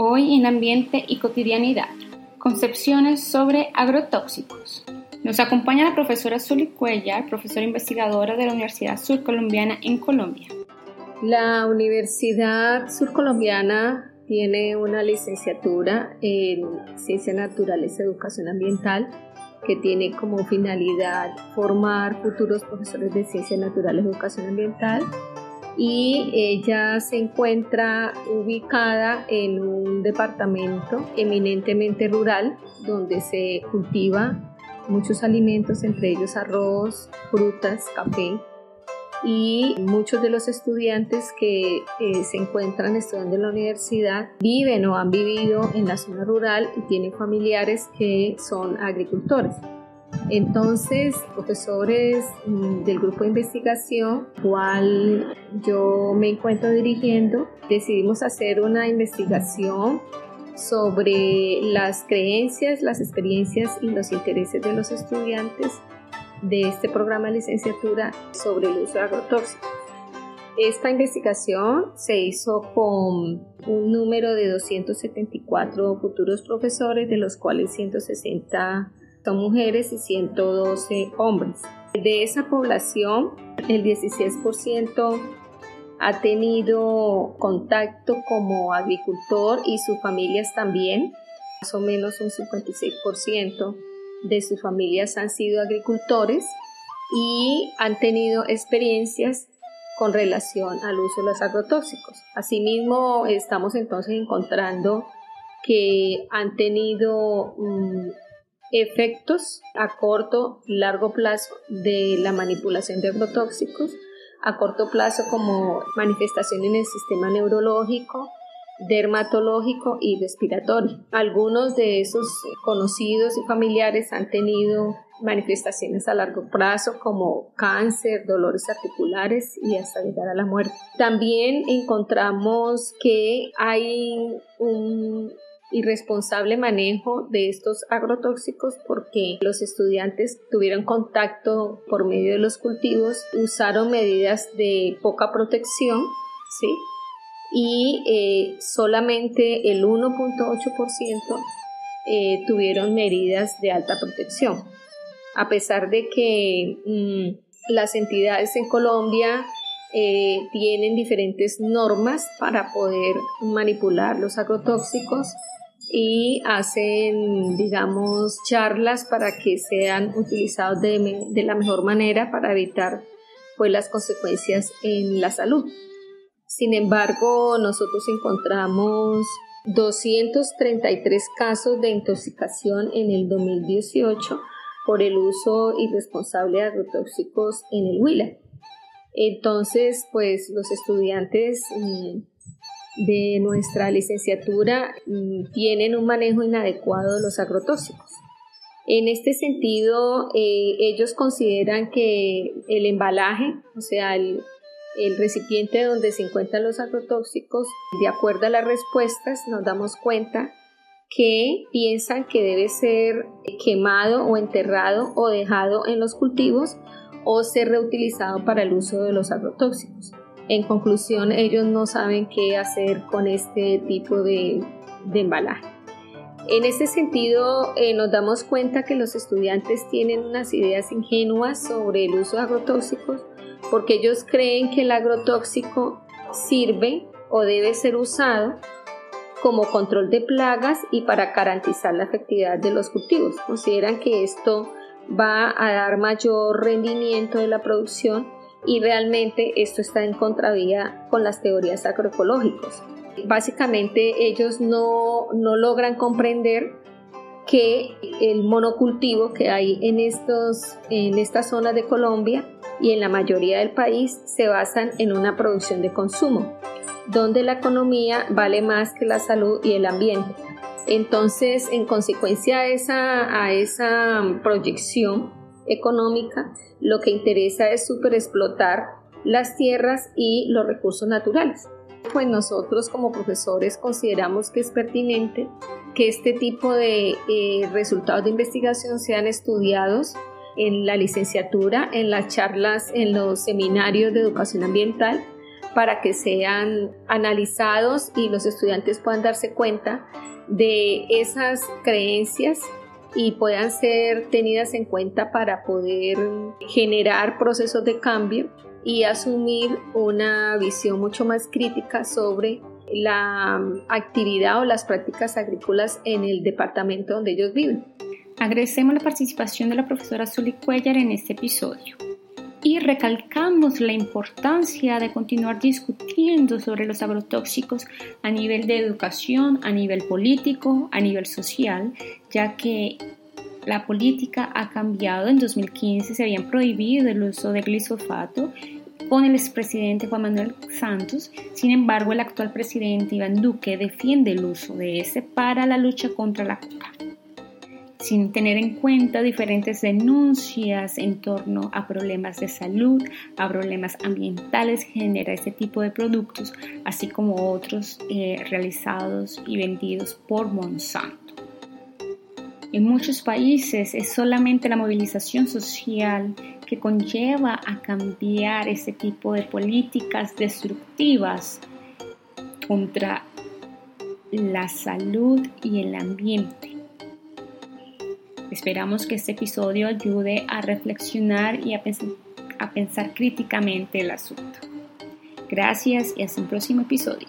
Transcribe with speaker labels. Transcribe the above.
Speaker 1: Hoy en Ambiente y Cotidianidad, concepciones sobre agrotóxicos. Nos acompaña la profesora Zuli Cuellar, profesora investigadora de la Universidad Surcolombiana en Colombia.
Speaker 2: La Universidad Surcolombiana tiene una licenciatura en Ciencias Naturales y Educación Ambiental que tiene como finalidad formar futuros profesores de Ciencias Naturales y Educación Ambiental y ella se encuentra ubicada en un departamento eminentemente rural donde se cultiva muchos alimentos, entre ellos arroz, frutas, café y muchos de los estudiantes que eh, se encuentran estudiando en la universidad viven o han vivido en la zona rural y tienen familiares que son agricultores. Entonces, profesores mm, del grupo de investigación, cual yo me encuentro dirigiendo, decidimos hacer una investigación sobre las creencias, las experiencias y los intereses de los estudiantes de este programa de licenciatura sobre el uso de agrotóxicos. Esta investigación se hizo con un número de 274 futuros profesores, de los cuales 160 son mujeres y 112 hombres. De esa población, el 16% ha tenido contacto como agricultor y sus familias también, más o menos un 56% de sus familias han sido agricultores y han tenido experiencias con relación al uso de los agrotóxicos. Asimismo, estamos entonces encontrando que han tenido mm, efectos a corto largo plazo de la manipulación de agrotóxicos, a corto plazo como manifestación en el sistema neurológico, dermatológico y respiratorio. Algunos de esos conocidos y familiares han tenido manifestaciones a largo plazo como cáncer, dolores articulares y hasta llegar a la muerte. También encontramos que hay un irresponsable manejo de estos agrotóxicos porque los estudiantes tuvieron contacto por medio de los cultivos, usaron medidas de poca protección, ¿sí? y eh, solamente el 1.8% eh, tuvieron medidas de alta protección. A pesar de que mm, las entidades en Colombia eh, tienen diferentes normas para poder manipular los agrotóxicos y hacen, digamos, charlas para que sean utilizados de, de la mejor manera para evitar pues, las consecuencias en la salud. Sin embargo, nosotros encontramos 233 casos de intoxicación en el 2018 por el uso irresponsable de agrotóxicos en el Huila. Entonces, pues los estudiantes mm, de nuestra licenciatura mm, tienen un manejo inadecuado de los agrotóxicos. En este sentido, eh, ellos consideran que el embalaje, o sea, el, el recipiente donde se encuentran los agrotóxicos, de acuerdo a las respuestas, nos damos cuenta que piensan que debe ser quemado o enterrado o dejado en los cultivos o ser reutilizado para el uso de los agrotóxicos. En conclusión, ellos no saben qué hacer con este tipo de, embalaje. En este sentido, eh, nos damos cuenta que los estudiantes tienen unas ideas ingenuas sobre el uso de agrotóxicos porque ellos creen que el agrotóxico sirve o debe ser usado como control de plagas y para garantizar la efectividad de los cultivos. Consideran que esto va a dar mayor rendimiento de la producción y realmente esto está en contravía con las teorías agroecológicas. Básicamente ellos no, no logran comprender que el monocultivo que hay en, estos, en estas zonas de Colombia y en la mayoría del país se basan en una producción de consumo, donde la economía vale más que la salud y el ambiente. Entonces, en consecuencia a esa, esa proyección económica, lo que interesa es superexplotar las tierras y los recursos naturales. Pues nosotros como profesores consideramos que es pertinente que este tipo de eh, resultados de investigación sean estudiados en la licenciatura, en las charlas, en los seminarios de educación ambiental, para que sean analizados y los estudiantes puedan darse cuenta de esas creencias y puedan ser tenidas en cuenta para poder generar procesos de cambio y asumir una visión mucho más crítica sobre la actividad o las prácticas agrícolas en el departamento donde ellos viven.
Speaker 1: Agradecemos la participación de la profesora Zully Cuellar en este episodio y recalcamos la importancia de continuar discutiendo sobre los agrotóxicos a nivel de educación, a nivel político, a nivel social, ya que la política ha cambiado. En 2015 se habían prohibido el uso de glifosato con el expresidente Juan Manuel Santos. Sin embargo, el actual presidente Iván Duque defiende el uso de ese para la lucha contra la sin tener en cuenta diferentes denuncias en torno a problemas de salud, a problemas ambientales genera ese tipo de productos, así como otros eh, realizados y vendidos por Monsanto. En muchos países es solamente la movilización social que conlleva a cambiar ese tipo de políticas destructivas contra la salud y el ambiente. Esperamos que este episodio ayude a reflexionar y a pensar, críticamente el asunto. Gracias y hasta un próximo episodio.